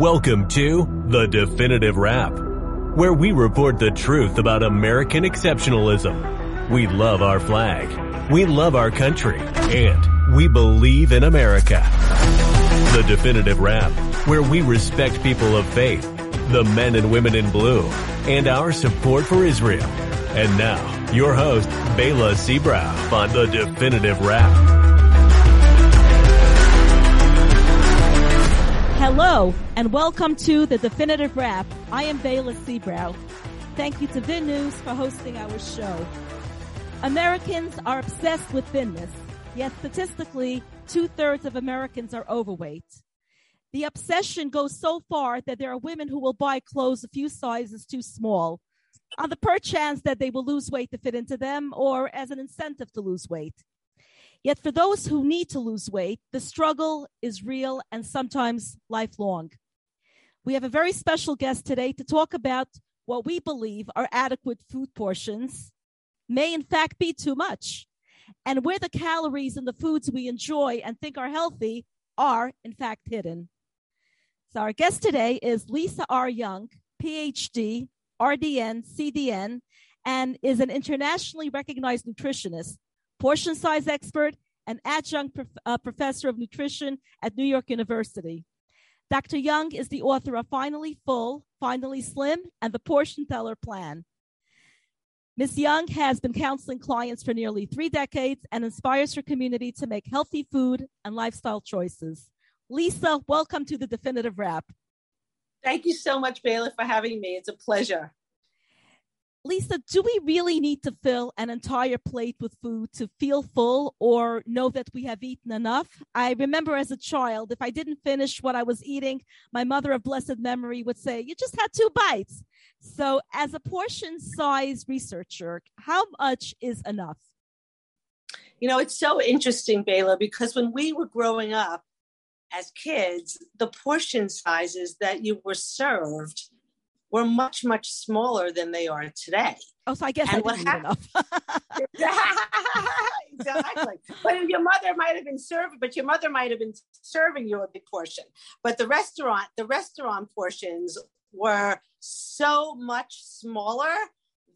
Welcome to The Definitive Wrap, where we report the truth about American exceptionalism. We love our flag, we love our country, and we believe in America. The Definitive Wrap, where we respect people of faith, the men and women in blue, and our support for Israel. And now, your host, Bela Seabrow on The Definitive Wrap. Hello, and welcome to the Definitive Wrap. I am Bela Seabrow. Thank you to Vin News for hosting our show. Americans are obsessed with thinness, yet statistically, two thirds of Americans are overweight. The obsession goes so far that there are women who will buy clothes a few sizes too small on the perchance that they will lose weight to fit into them or as an incentive to lose weight. Yet for those who need to lose weight, the struggle is real and sometimes lifelong. We have a very special guest today to talk about what we believe are adequate food portions may in fact be too much and where the calories in the foods we enjoy and think are healthy are in fact hidden. So our guest today is Lisa R. Young, PhD, RDN, CDN, and is an internationally recognized nutritionist portion size expert, and adjunct prof- uh, professor of nutrition at New York University. Dr. Young is the author of Finally Full, Finally Slim, and the Portion Teller Plan. Ms. Young has been counseling clients for nearly three decades and inspires her community to make healthy food and lifestyle choices. Lisa, welcome to the Definitive Wrap. Thank you so much, Bailey, for having me. It's a pleasure. Lisa, do we really need to fill an entire plate with food to feel full or know that we have eaten enough? I remember as a child, if I didn't finish what I was eating, my mother of blessed memory would say, You just had two bites. So, as a portion size researcher, how much is enough? You know, it's so interesting, Bela, because when we were growing up as kids, the portion sizes that you were served were much much smaller than they are today. Oh, so I guess and I didn't enough. exactly. But your mother might have been serving, but your mother might have been serving you a big portion. But the restaurant, the restaurant portions were so much smaller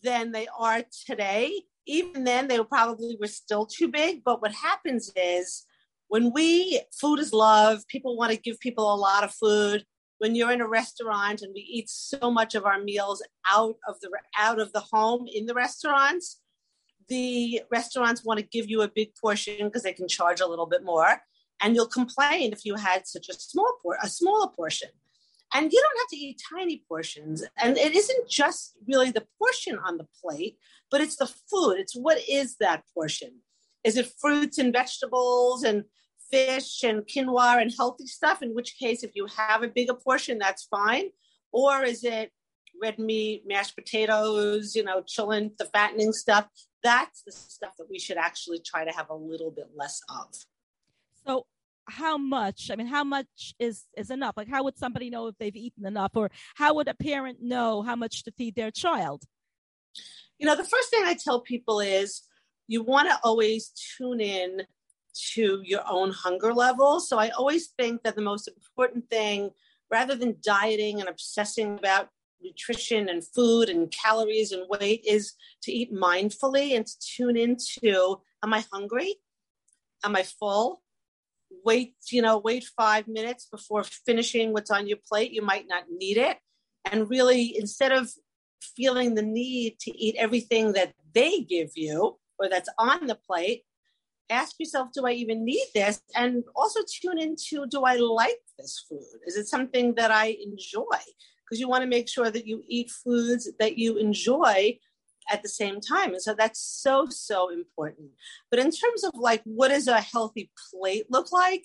than they are today. Even then, they were probably were still too big. But what happens is when we food is love, people want to give people a lot of food when you're in a restaurant and we eat so much of our meals out of the out of the home in the restaurants the restaurants want to give you a big portion because they can charge a little bit more and you'll complain if you had such a small por- a smaller portion. And you don't have to eat tiny portions and it isn't just really the portion on the plate but it's the food it's what is that portion? Is it fruits and vegetables and fish and quinoa and healthy stuff, in which case, if you have a bigger portion, that's fine. Or is it red meat, mashed potatoes, you know, chilling, the fattening stuff? That's the stuff that we should actually try to have a little bit less of. So, how much? I mean, how much is is enough? Like, how would somebody know if they've eaten enough, or how would a parent know how much to feed their child? You know, the first thing I tell people is you want to always tune in to your own hunger level. So I always think that the most important thing, rather than dieting and obsessing about nutrition and food and calories and weight, is to eat mindfully and to tune into Am I hungry? Am I full? Wait, you know, wait five minutes before finishing what's on your plate. You might not need it. And really, instead of feeling the need to eat everything that they give you or that's on the plate, ask yourself, do I even need this? And also tune into, do I like this food? Is it something that I enjoy? Because you want to make sure that you eat foods that you enjoy at the same time. And so that's so, so important. But in terms of like, what does a healthy plate look like?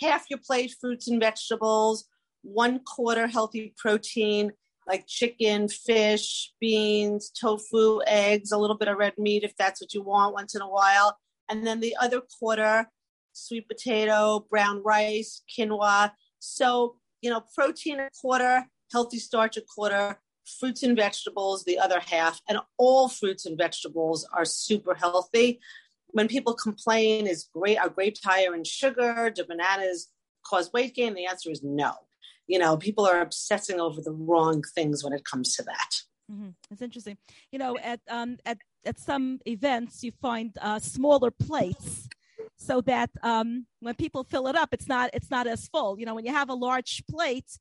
Half your plate, fruits and vegetables, one quarter healthy protein, like chicken, fish, beans, tofu, eggs, a little bit of red meat if that's what you want once in a while and then the other quarter sweet potato, brown rice, quinoa. So, you know, protein a quarter, healthy starch a quarter, fruits and vegetables the other half, and all fruits and vegetables are super healthy. When people complain, is great are grapes higher in sugar? Do bananas cause weight gain? The answer is no. you know, people are obsessing over the wrong things when it comes to that. Mm-hmm. It's interesting. You know, at um, at at some events, you find uh, smaller plates so that um, when people fill it up, it's not it's not as full. You know, when you have a large plate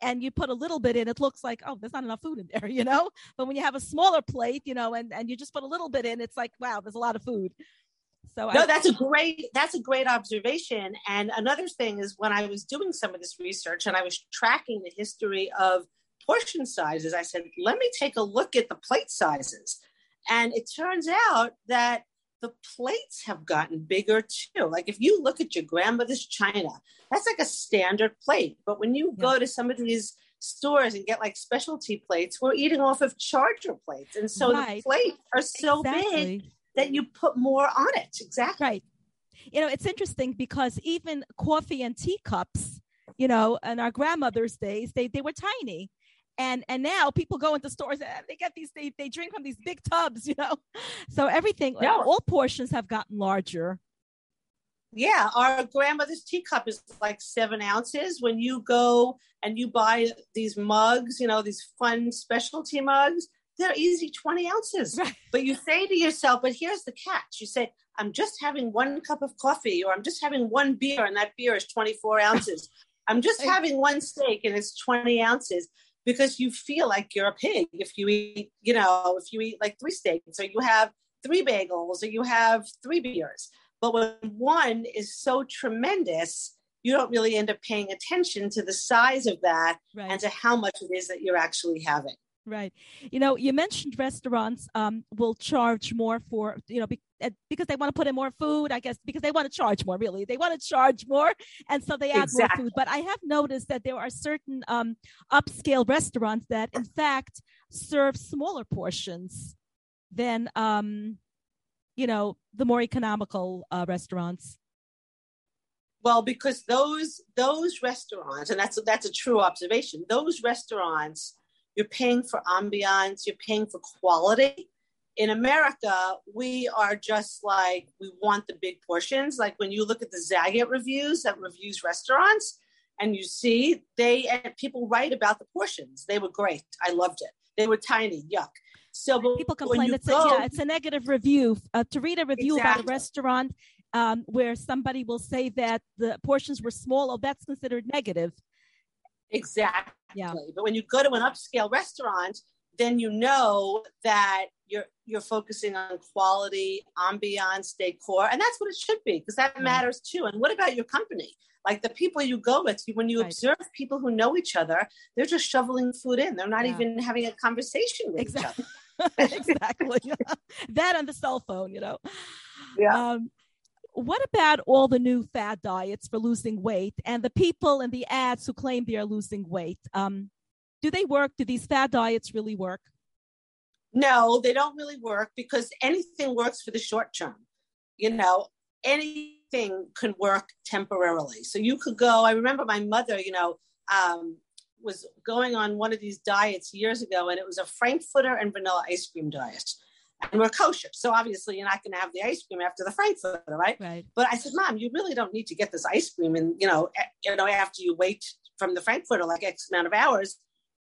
and you put a little bit in, it looks like oh, there's not enough food in there. You know, but when you have a smaller plate, you know, and and you just put a little bit in, it's like wow, there's a lot of food. So no, I, that's a great that's a great observation. And another thing is when I was doing some of this research and I was tracking the history of portion sizes, I said, let me take a look at the plate sizes. And it turns out that the plates have gotten bigger too. Like if you look at your grandmother's china, that's like a standard plate. But when you yeah. go to some of these stores and get like specialty plates, we're eating off of charger plates. And so right. the plates are so exactly. big that you put more on it. Exactly. Right. You know, it's interesting because even coffee and teacups, you know, in our grandmother's days, they, they were tiny and and now people go into stores and they get these they, they drink from these big tubs you know? So everything yeah. all portions have gotten larger. Yeah our grandmother's teacup is like seven ounces. When you go and you buy these mugs you know these fun specialty mugs they're easy 20 ounces. Right. but you say to yourself but here's the catch. You say i'm just having one cup of coffee or i'm just having one beer and that beer is 24 ounces. I'm just having one steak and it's 20 ounces because you feel like you're a pig if you eat, you know, if you eat like three steaks or you have three bagels or you have three beers. But when one is so tremendous, you don't really end up paying attention to the size of that right. and to how much it is that you're actually having. Right. You know, you mentioned restaurants um, will charge more for, you know, be, uh, because they want to put in more food, I guess, because they want to charge more, really. They want to charge more. And so they add exactly. more food. But I have noticed that there are certain um, upscale restaurants that, in fact, serve smaller portions than, um, you know, the more economical uh, restaurants. Well, because those those restaurants, and that's that's a true observation. Those restaurants you're paying for ambiance, you're paying for quality. In America, we are just like, we want the big portions. Like when you look at the Zagat reviews that reviews restaurants, and you see they and people write about the portions. They were great. I loved it. They were tiny. Yuck. So people complain it's go, a, yeah, it's a negative review. Uh, to read a review exactly. about a restaurant um, where somebody will say that the portions were small, oh, that's considered negative. Exactly. Yeah. But when you go to an upscale restaurant, then you know that you're you're focusing on quality, ambiance, decor, and that's what it should be because that mm-hmm. matters too. And what about your company? Like the people you go with, when you right. observe people who know each other, they're just shoveling food in. They're not yeah. even having a conversation with exactly. each other. exactly. that on the cell phone, you know. Yeah. Um, what about all the new fad diets for losing weight and the people in the ads who claim they are losing weight? Um, do they work? Do these fad diets really work? No, they don't really work because anything works for the short term. You know, anything can work temporarily. So you could go, I remember my mother, you know, um, was going on one of these diets years ago, and it was a Frankfurter and vanilla ice cream diet and we're kosher. So obviously you're not going to have the ice cream after the Frankfurter, right? Right. But I said, Mom, you really don't need to get this ice cream, and you know, you know, after you wait from the Frankfurter like X amount of hours,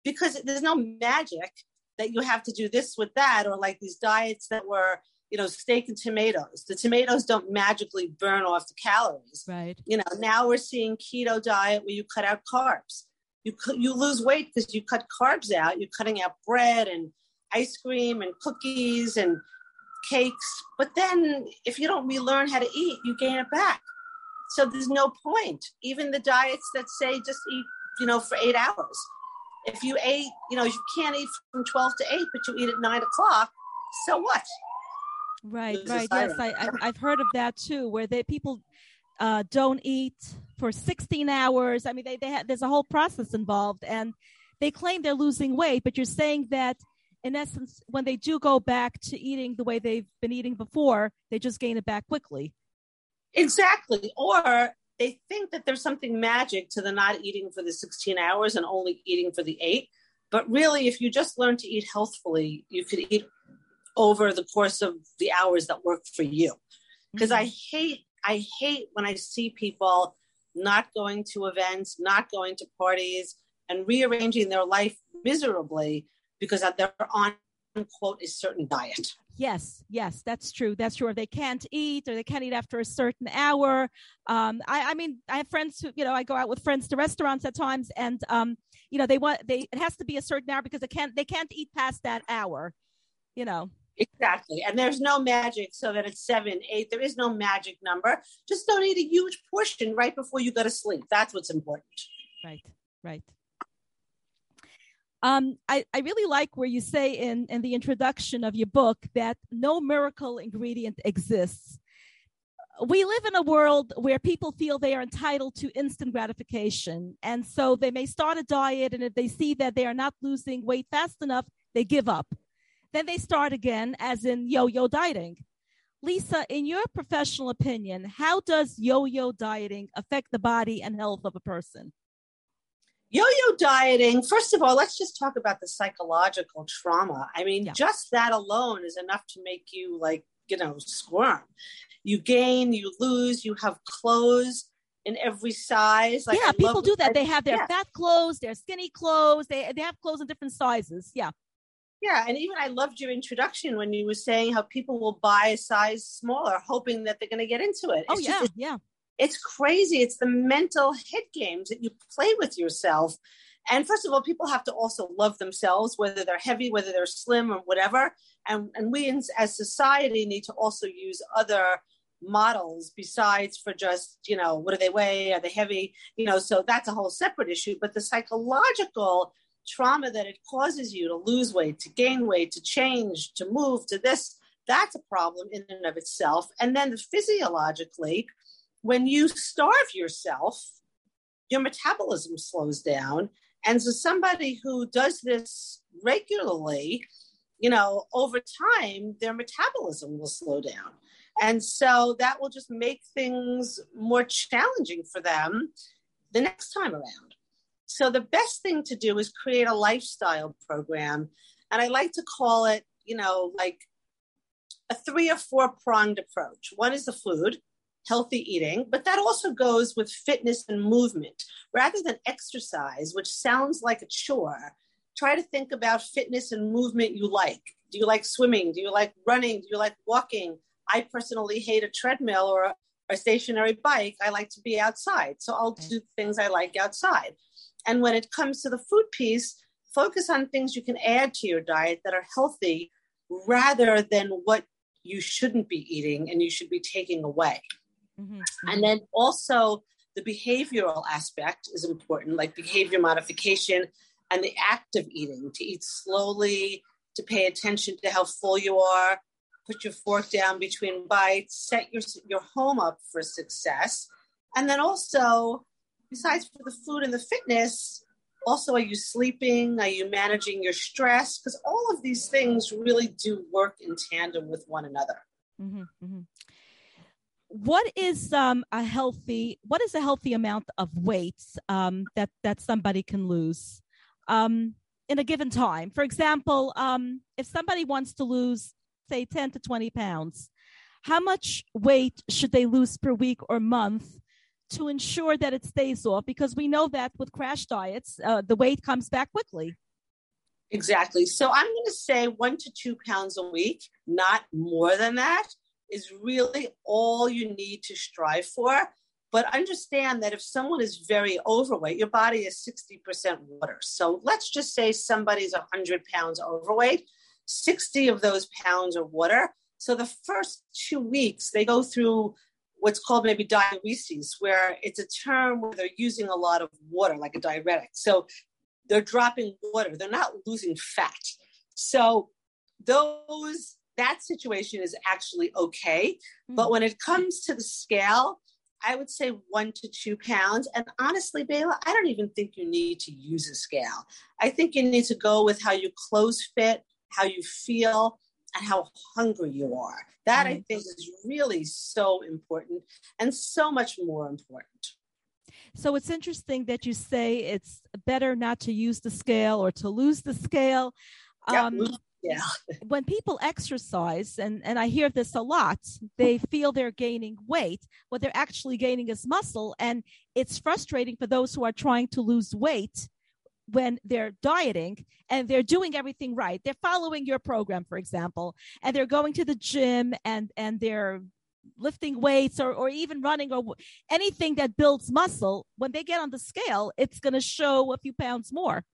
because there's no magic that you have to do this with that, or like these diets that were, you know, steak and tomatoes. The tomatoes don't magically burn off the calories. Right. You know, now we're seeing keto diet where you cut out carbs. You you lose weight because you cut carbs out. You're cutting out bread and ice cream and cookies and cakes. But then if you don't relearn how to eat, you gain it back. So there's no point. Even the diets that say just eat, you know, for eight hours. If you ate, you know, you can't eat from 12 to 8, but you eat at 9 o'clock, so what? Right, right. Yes, I, I, have heard of that too, where they people uh, don't eat for 16 hours. I mean, they, they have, there's a whole process involved, and they claim they're losing weight, but you're saying that in essence, when they do go back to eating the way they've been eating before, they just gain it back quickly. Exactly. Or they think that there's something magic to the not eating for the 16 hours and only eating for the eight. But really, if you just learn to eat healthfully, you could eat over the course of the hours that work for you. Because mm-hmm. I hate, I hate when I see people not going to events, not going to parties, and rearranging their life miserably because they're on quote a certain diet. Yes, yes, that's true. That's true. Or they can't eat, or they can't eat after a certain hour. Um, I, I mean, I have friends who, you know, I go out with friends to restaurants at times, and um, you know, they want they it has to be a certain hour because they can't they can't eat past that hour. You know. Exactly. And there's no magic so that it's seven, eight. There is no magic number. Just don't eat a huge portion right before you go to sleep. That's what's important. Right, right. Um, I, I really like where you say in, in the introduction of your book that no miracle ingredient exists. We live in a world where people feel they are entitled to instant gratification. And so they may start a diet, and if they see that they are not losing weight fast enough, they give up. Then they start again, as in yo yo dieting. Lisa, in your professional opinion, how does yo yo dieting affect the body and health of a person? Yo-yo dieting, first of all, let's just talk about the psychological trauma. I mean, yeah. just that alone is enough to make you like, you know, squirm. You gain, you lose, you have clothes in every size. Like yeah, I people do that. They have their yeah. fat clothes, their skinny clothes. They they have clothes in different sizes. Yeah. Yeah, and even I loved your introduction when you were saying how people will buy a size smaller, hoping that they're going to get into it. Oh, it's oh yeah, just, yeah it's crazy. It's the mental hit games that you play with yourself. And first of all, people have to also love themselves, whether they're heavy, whether they're slim, or whatever. And, and we as society need to also use other models besides for just, you know, what do they weigh? Are they heavy? You know, so that's a whole separate issue. But the psychological trauma that it causes you to lose weight, to gain weight, to change, to move, to this, that's a problem in and of itself. And then the physiologically, when you starve yourself, your metabolism slows down. And so somebody who does this regularly, you know, over time, their metabolism will slow down. And so that will just make things more challenging for them the next time around. So the best thing to do is create a lifestyle program. And I like to call it, you know, like a three or four pronged approach. One is the food, healthy eating, but that also goes with fitness and movement. Rather than exercise, which sounds like a chore, try to think about fitness and movement you like. Do you like swimming? Do you like running? Do you like walking? I personally hate a treadmill or a, a stationary bike. I like to be outside. So I'll do things I like outside. And when it comes to the food piece, focus on things you can add to your diet that are healthy rather than what you shouldn't be eating and you should be taking away. Mm-hmm. And then also the behavioral aspect is important, like behavior modification and the act of eating, to eat slowly, to pay attention to how full you are, put your fork down between bites, set your, your home up for success. And then also, besides for the food and the fitness, also, are you sleeping? Are you managing your stress? Because all of these things really do work in tandem with one another. Mm-hmm, mm-hmm what is um, a healthy what is a healthy amount of weight um, that that somebody can lose um, in a given time? For example um, if somebody wants to lose say 10 to 20 pounds how much weight should they lose per week or month to ensure that it stays off? Because we know that with crash diets uh, the weight comes back quickly. Exactly. So i'm going to say one to two pounds a week not more than that is really all you need to strive for. But understand that if someone is very overweight, your body is 60% water. So let's just say somebody's 100 pounds overweight, 60 of those pounds are water. So the first two weeks, they go through what's called maybe diuresis, where it's a term where they're using a lot of water, like a diuretic. So they're dropping water, they're not losing fat. So those that situation is actually okay. Mm-hmm. But when it comes to the scale, I would say one to two pounds. And honestly, Bayla, I don't even think you need to use a scale. I think you need to go with how your clothes fit, how you feel, and how hungry you are. That mm-hmm. I think is really so important and so much more important. So it's interesting that you say it's better not to use the scale or to lose the scale. Um, yeah. when people exercise, and, and I hear this a lot, they feel they're gaining weight. What they're actually gaining is muscle. And it's frustrating for those who are trying to lose weight when they're dieting and they're doing everything right. They're following your program, for example, and they're going to the gym and, and they're lifting weights or, or even running or anything that builds muscle. When they get on the scale, it's going to show a few pounds more.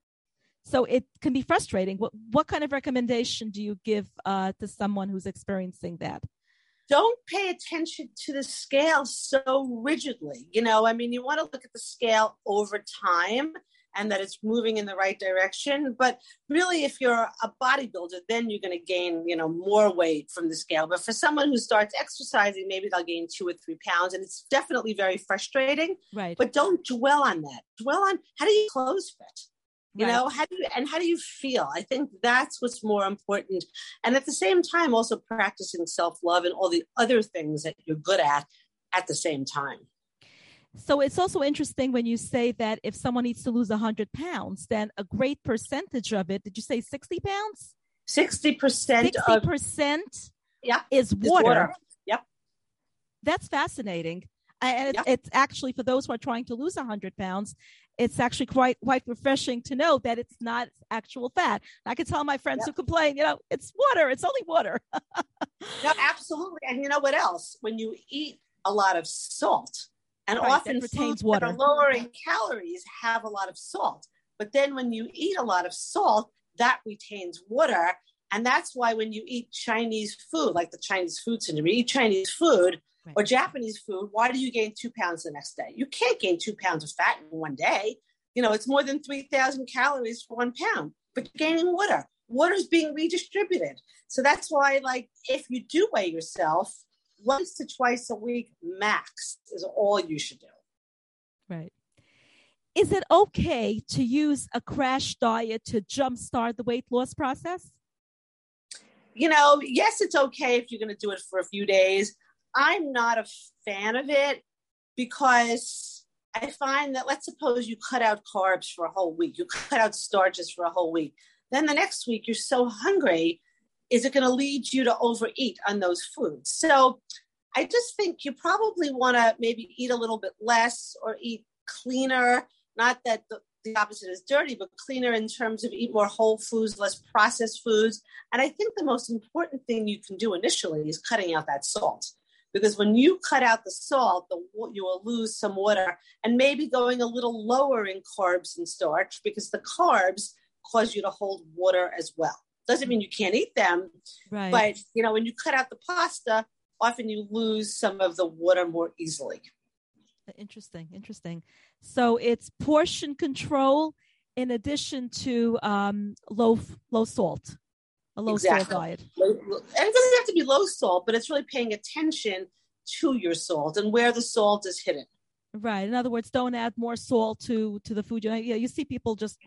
So it can be frustrating. What, what kind of recommendation do you give uh, to someone who's experiencing that? Don't pay attention to the scale so rigidly. You know, I mean, you want to look at the scale over time and that it's moving in the right direction. But really, if you're a bodybuilder, then you're going to gain, you know, more weight from the scale. But for someone who starts exercising, maybe they'll gain two or three pounds, and it's definitely very frustrating. Right. But don't dwell on that. Dwell on how do you close fit? You right. know how do you and how do you feel i think that's what's more important and at the same time also practicing self-love and all the other things that you're good at at the same time so it's also interesting when you say that if someone needs to lose 100 pounds then a great percentage of it did you say 60 pounds 60% 60% of, yeah, is water. water. Yep. That's fascinating. And it's, it's, actually for those who are trying to lose 100 pounds, it's actually quite quite refreshing to know that it's not actual fat. I can tell my friends yep. who complain, you know, it's water. It's only water. no, absolutely. And you know what else? When you eat a lot of salt, and right, often foods water. that are lower in calories have a lot of salt. But then when you eat a lot of salt, that retains water. And that's why when you eat Chinese food, like the Chinese food syndrome, you eat Chinese food, right. or Japanese food, why do you gain two pounds the next day? You can't gain two pounds of fat in one day. You know, it's more than 3,000 calories for one pound, but you're gaining water. Water is being redistributed. So that's why, like, if you do weigh yourself, once to twice a week max is all you should do. Right. Is it okay to use a crash diet to jumpstart the weight loss process? You know, yes, it's okay if you're going to do it for a few days. I'm not a fan of it because I find that let's suppose you cut out carbs for a whole week, you cut out starches for a whole week. Then the next week you're so hungry, is it going to lead you to overeat on those foods? So I just think you probably want to maybe eat a little bit less or eat cleaner. Not that the, the opposite is dirty, but cleaner in terms of eat more whole foods, less processed foods. And I think the most important thing you can do initially is cutting out that salt because when you cut out the salt, the, you will lose some water and maybe going a little lower in carbs and starch because the carbs cause you to hold water as well. Doesn't mean you can't eat them, right. but you know when you cut out the pasta, often you lose some of the water more easily. Interesting, interesting. So it's portion control in addition to um, low low salt a low exactly. salt diet. And it doesn't have to be low salt, but it's really paying attention to your salt and where the salt is hidden. Right. In other words, don't add more salt to to the food. You know, you, see people just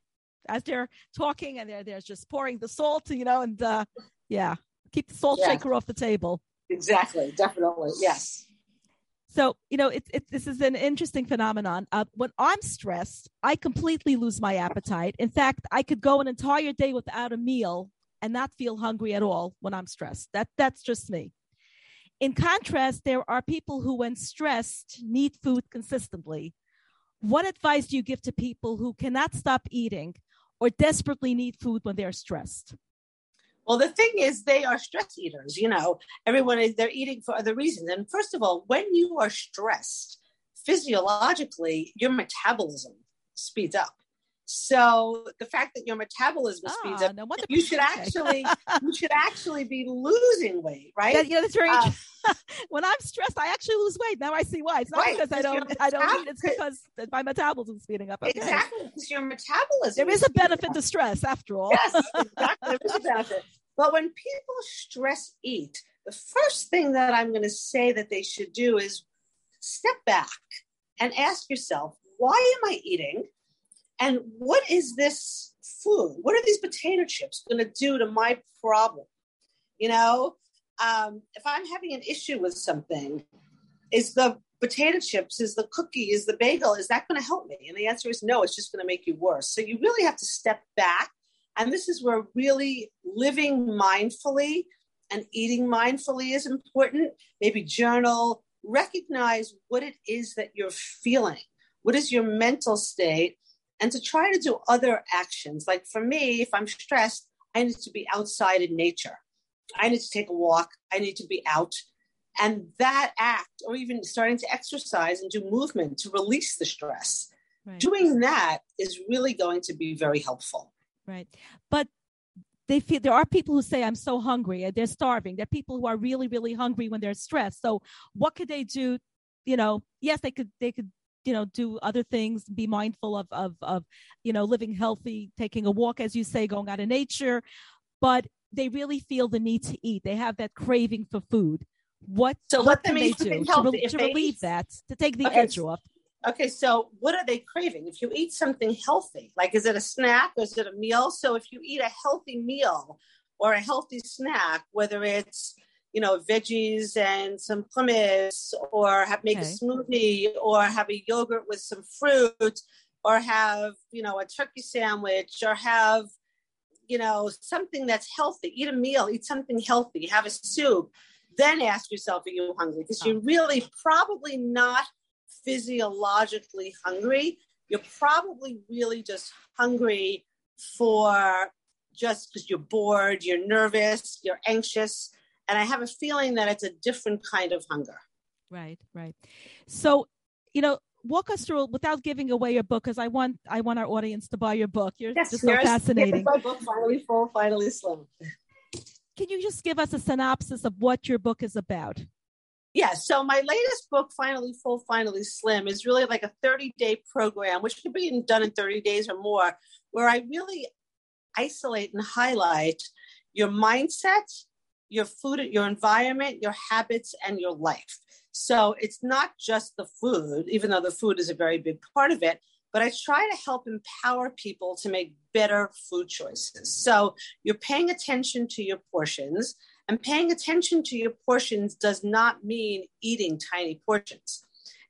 as they're talking and they're they're just pouring the salt, you know, and uh, yeah, keep the salt yeah. shaker off the table. Exactly. Definitely. Yes. So, you know, it, it, this is an interesting phenomenon. Uh, when I'm stressed, I completely lose my appetite. In fact, I could go an entire day without a meal and not feel hungry at all when I'm stressed. That that's just me. In contrast, there are people who, when stressed, need food consistently. What advice do you give to people who cannot stop eating or desperately need food when they're stressed? Well, the thing is, they are stress eaters. You know, everyone is they're eating for other reasons. And first of all, when you are stressed, physiologically, your metabolism speeds up. So the fact that your metabolism ah, speeds up, no you should actually you should actually be losing weight, right? Yeah, you know, that's very. Uh, when I'm stressed, I actually lose weight. Now I see why. It's not right, because I don't I don't eat. It's because my metabolism is speeding up. Okay. Exactly, because your metabolism. There is a benefit to stress, after all. Yes, exactly. there is a benefit. But when people stress eat, the first thing that I'm going to say that they should do is step back and ask yourself, why am I eating? And what is this food? What are these potato chips going to do to my problem? You know, um, if I'm having an issue with something, is the potato chips, is the cookie, is the bagel, is that going to help me? And the answer is no, it's just going to make you worse. So you really have to step back And this is where really living mindfully and eating mindfully is important. Maybe journal, recognize what it is that you're feeling. What is your mental state? And to try to do other actions. Like for me, if I'm stressed, I need to be outside in nature. I need to take a walk. I need to be out. And that act, or even starting to exercise and do movement to release the stress, right. doing that is really going to be very helpful. Right. But they feel there are people who say, I'm so hungry, they're starving. There are people who are really, really hungry when they're stressed. So what could they do? You know, yes, they could they could you know do other things be mindful of of of you know living healthy taking a walk as you say going out in nature. But they really feel the need to eat. They have that craving for food. What so what can they do to, re- to relieve eat, that to take the okay, edge off? okay so what are they craving? If you eat something healthy like is it a snack or is it a meal? So if you eat a healthy meal or a healthy snack whether it's you know veggies and some hummus or have make okay. a smoothie or have a yogurt with some fruit or have you know a turkey sandwich or have you know something that's healthy. Eat a meal eat something healthy have a soup. Then ask yourself are you hungry? Because you're oh. really probably not physiologically hungry. You're probably really just hungry for just because you're bored you're nervous you're anxious and I have a feeling that it's a different kind of hunger. Right, right. So, you know, walk us through without giving away your book because I want I want our audience to buy your book. You're yes, just so fascinating. My book, finally full, finally slim. Can you just give us a synopsis of what your book is about? Yeah, so my latest book, Finally Full, Finally Slim, is really like a 30 day program, which could be done in 30 days or more, where I really isolate and highlight your mindset, your food, your environment, your habits, and your life. So it's not just the food, even though the food is a very big part of it, but I try to help empower people to make better food choices. So you're paying attention to your portions, and paying attention to your portions does not mean eating tiny portions.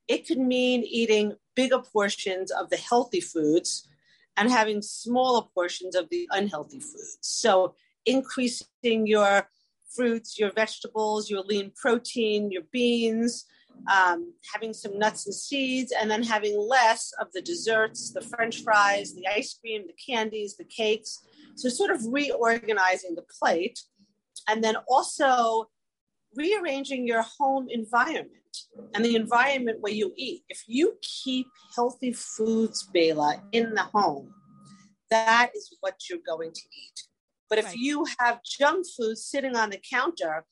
It could mean eating bigger portions of the healthy foods and having smaller portions of the unhealthy foods. So increasing your fruits, your vegetables, your lean protein, your beans, um, having some nuts and seeds, and then having less of the desserts, the french fries, the ice cream, the candies, the cakes. So, sort of reorganizing the plate. And then also rearranging your home environment and the environment where you eat. If you keep healthy foods, Bela, in the home, that is what you're going to eat. But if right. you have junk food sitting on the counter,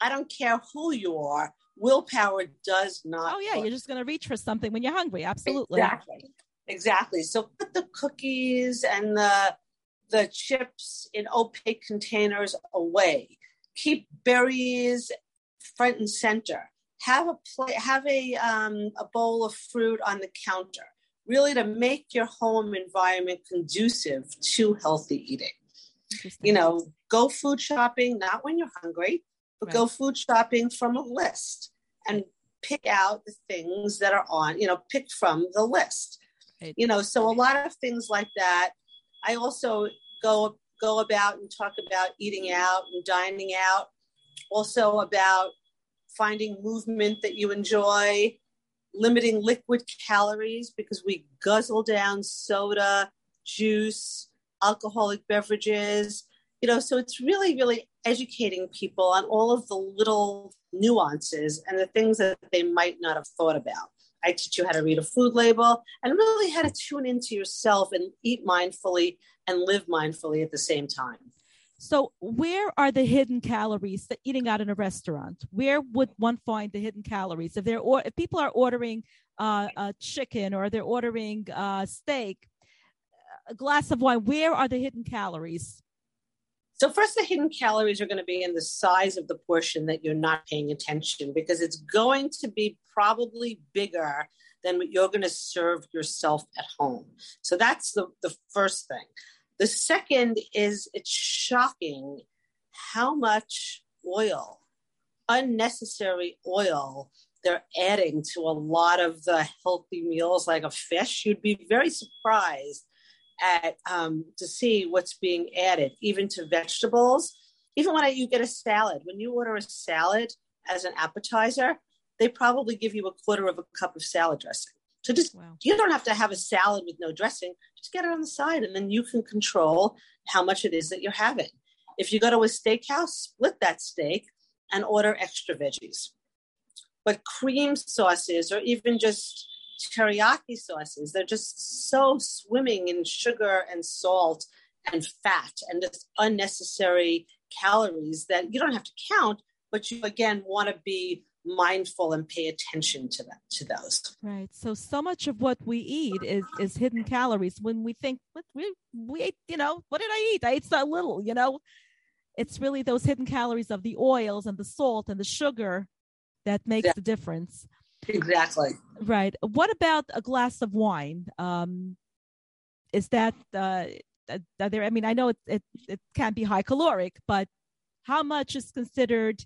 I don't care who you are, willpower does not. Oh, yeah, work. you're just going to reach for something when you're hungry. Absolutely. Exactly. Exactly. So put the cookies and the the chips in opaque containers away. Keep berries front and center. Have a plate, have a um, a bowl of fruit on the counter. Really, to make your home environment conducive to healthy eating you know, go food shopping, not when you're hungry, but right. go food shopping from a list and pick out the things that are on, you know, pick from the list. Right. You know, so a lot of things like that. I also go go about and talk about eating out and dining out. Also about finding movement that you enjoy, limiting liquid calories because we guzzle down soda, juice, alcoholic beverages, you know, so it's really, really educating people on all of the little nuances and the things that they might not have thought about. I teach you how to read a food label and really how to tune into yourself and eat mindfully and live mindfully at the same time. So, where are the hidden calories that eating out in a restaurant? Where would one find the hidden calories? If they're or if people are ordering uh, a chicken or they're ordering uh, steak, a glass of wine, where are the hidden calories? So, first, the hidden calories are going to be in the size of the portion that you're not paying attention because it's going to be probably bigger than what you're going to serve yourself at home. So, that's the, the first thing. The second is it's shocking how much oil, unnecessary oil, they're adding to a lot of the healthy meals like a fish. You'd be very surprised at um, to see what's being added, even to vegetables. Even when you get a salad, when you order a salad as an appetizer, they probably give you a quarter of a cup of salad dressing. So just wow. you don't have to have a salad with no dressing. Just get it on the side, and then you can control how much it is that you're having. If you go to a steakhouse, split that steak and order extra veggies. But cream sauces, or even just teriyaki sauces. They're just so swimming in sugar and salt and fat and just unnecessary calories that you don't have to count, but you again want to be mindful and pay attention to that to those. Right. So so much of what we eat is is hidden calories. When we think what we we ate, you know, what did I eat? I ate so little, you know. It's really those hidden calories of the oils and the salt and the sugar that makes yeah. the difference. Exactly. Right. What about a glass of wine? Um, is that uh, there? I mean, I know it, it it can be high caloric, but how much is considered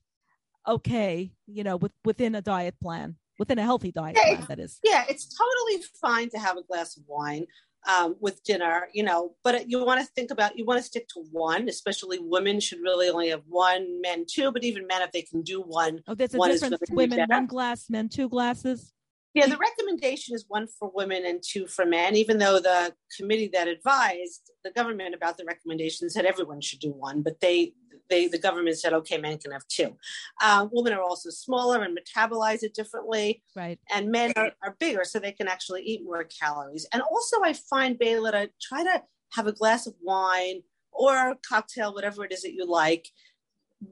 okay? You know, with, within a diet plan, within a healthy diet plan, that is. Yeah, it's totally fine to have a glass of wine um, with dinner, you know, but you want to think about, you want to stick to one, especially women should really only have one, men two, but even men, if they can do one. Oh, there's a difference. Women, one glass, men, two glasses. Yeah, the recommendation is one for women and two for men, even though the committee that advised the government about the recommendation said everyone should do one, but they they, the government said, okay, men can have two. Uh, women are also smaller and metabolize it differently. Right. And men are, are, bigger, so they can actually eat more calories. And also, I find, Bayla, to try to have a glass of wine or cocktail, whatever it is that you like,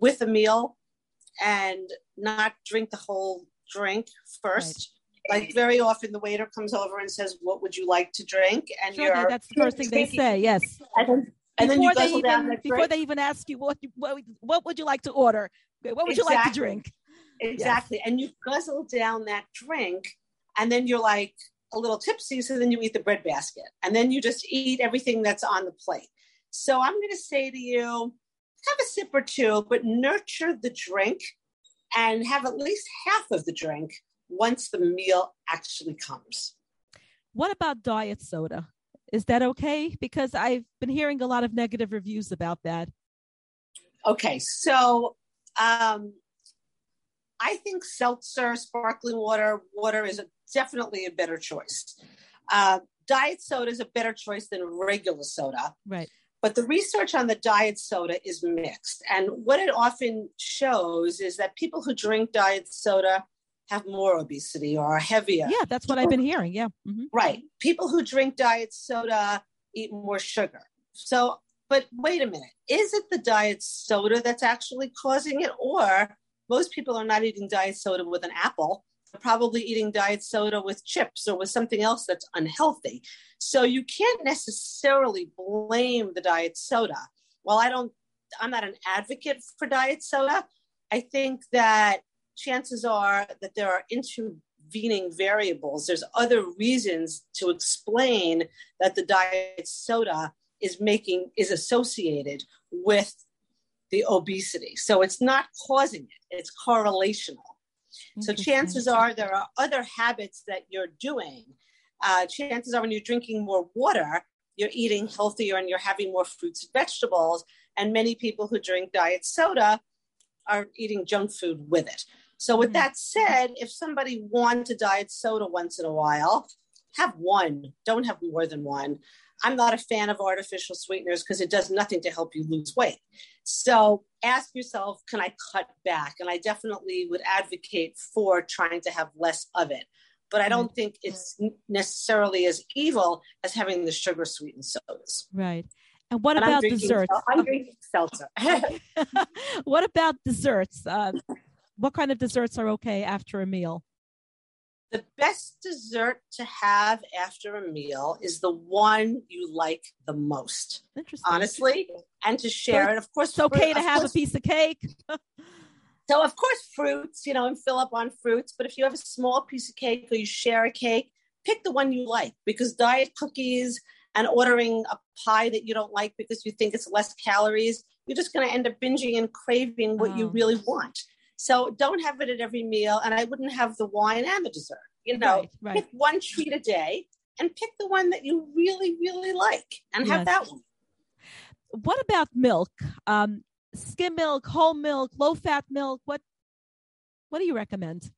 with a meal and not drink the whole drink first. Right. Like very often, the waiter comes over and says, "What would you like to drink?" And sure, you're that's the first thing they say. Yes. And and before then you they even before they even ask you what, what what would you like to order, what would exactly. you like to drink? Exactly, yes. and you guzzle down that drink, and then you're like a little tipsy. So then you eat the bread basket, and then you just eat everything that's on the plate. So I'm going to say to you, have a sip or two, but nurture the drink, and have at least half of the drink once the meal actually comes. What about diet soda? Is that okay? Because I've been hearing a lot of negative reviews about that. Okay, so um, I think seltzer, sparkling water, water is a, definitely a better choice. Uh, diet soda is a better choice than regular soda. Right. But the research on the diet soda is mixed. And what it often shows is that people who drink diet soda have more obesity or are heavier. Yeah, that's what I've been hearing. Yeah. Mm-hmm. Right. People who drink diet soda eat more sugar. So, but wait a minute. Is it the diet soda that's actually causing it? Or most people are not eating diet soda with an apple. They're probably eating diet soda with chips or with something else that's unhealthy. So you can't necessarily blame the diet soda. Well, I don't, I'm not an advocate for diet soda. I think that chances are that there are intervening variables. There's other reasons to explain that the diet soda is making is associated with the obesity. So it's not causing it, it's correlational. So chances are there are other habits that you're doing. Uh, chances are when you're drinking more water, you're eating healthier and you're having more fruits and vegetables. And many people who drink diet soda are eating junk food with it. So, with mm-hmm. that said, if somebody wants a diet soda once in a while, have one. Don't have more than one. I'm not a fan of artificial sweeteners because it does nothing to help you lose weight. So ask yourself, can I cut back? And I definitely would advocate for trying to have less of it. But I don't mm-hmm. think it's necessarily as evil as having the sugar sweetened sodas. Right. And what and about desserts? I'm drinking seltzer. what about desserts? Uh, what kind of desserts are okay after a meal? The best dessert to have after a meal is the one you like the most. Interesting. Honestly, and to share so it. Of course, it's okay to have course, a piece of cake. so, of course, fruits, you know, and fill up on fruits. But if you have a small piece of cake or you share a cake, pick the one you like because diet cookies and ordering a pie that you don't like because you think it's less calories, you're just going to end up binging and craving what oh. you really want. So don't have it at every meal. And I wouldn't have the wine and the dessert. You know, right, right. pick one treat a day and pick the one that you really, really like and have that one. What about milk? Um, skim milk, whole milk, low fat milk. What what do you recommend?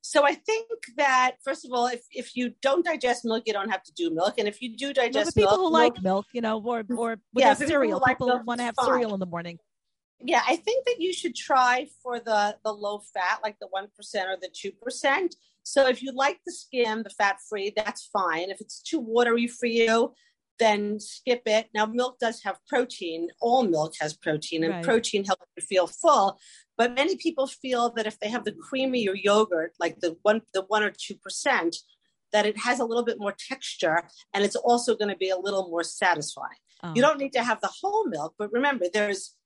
So I think that first of all, if, if you don't digest milk, you don't have to do milk. And if you do digest but people milk, who like milk, you know, or or with Yeah, for people cereal, like people want to have fine. cereal in the morning. Yeah, I think that you should try for the the low fat, like the one percent or the two percent. So if you like the skim, the fat free, that's fine. If it's too watery for you, then skip it. Now, milk does have protein. All milk has protein, and Right. protein helps you feel full. But many people feel that if they have the creamier yogurt, like the one the one or two percent, that it has a little bit more texture, and it's also going to be a little more satisfying. Um, You don't need to have the whole milk, but remember, there's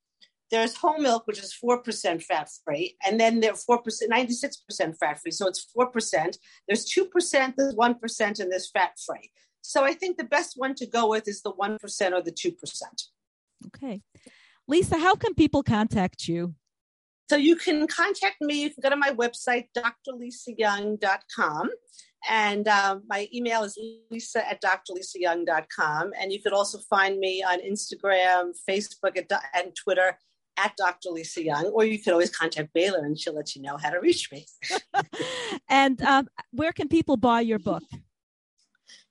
there's whole milk, which is four percent fat free, and then there's ninety six percent fat free. So it's four percent. There's two percent, there's one percent, and there's fat free. So I think the best one to go with is the one percent or the two percent. okay, Lisa, how can people contact you? So you can contact me. You can go to my website, drlisayoung.com. And um, my email is lisa at drlisayoung.com. And you could also find me on Instagram, Facebook, and Twitter at Dr. Lisa Young. Or you could always contact Bayla and she'll let you know how to reach me. and um, where can people buy your book?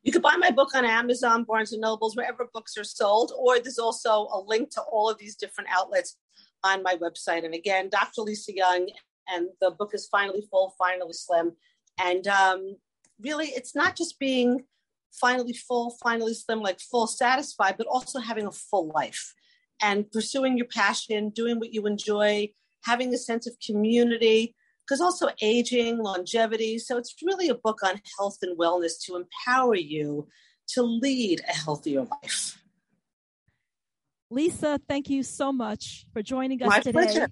You can buy my book on Amazon, Barnes and Nobles, wherever books are sold. Or there's also a link to all of these different outlets on my website. And again, Dr. Lisa Young, and the book is finally full, finally slim. And um, really, it's not just being finally full, finally slim, like full satisfied, but also having a full life and pursuing your passion, doing what you enjoy, having a sense of community, because also aging, longevity. So it's really a book on health and wellness to empower you to lead a healthier life. Lisa, thank you so much for joining us My today pleasure.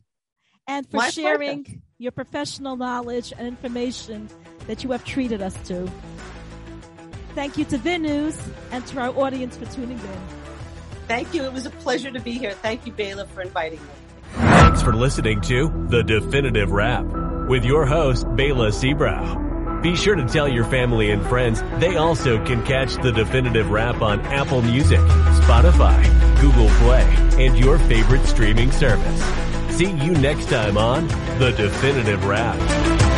and for My sharing your professional knowledge and information that you have treated us to. Thank you to Vin News and to our audience for tuning in. Thank you. It was a pleasure to be here. Thank you, Bayla, for inviting me. Thanks for listening to The Definitive Wrap with your host, Bayla Seabrow. Be sure to tell your family and friends they also can catch The Definitive Wrap on Apple Music, Spotify, Google Play, and your favorite streaming service. See you next time on The Definitive Wrap.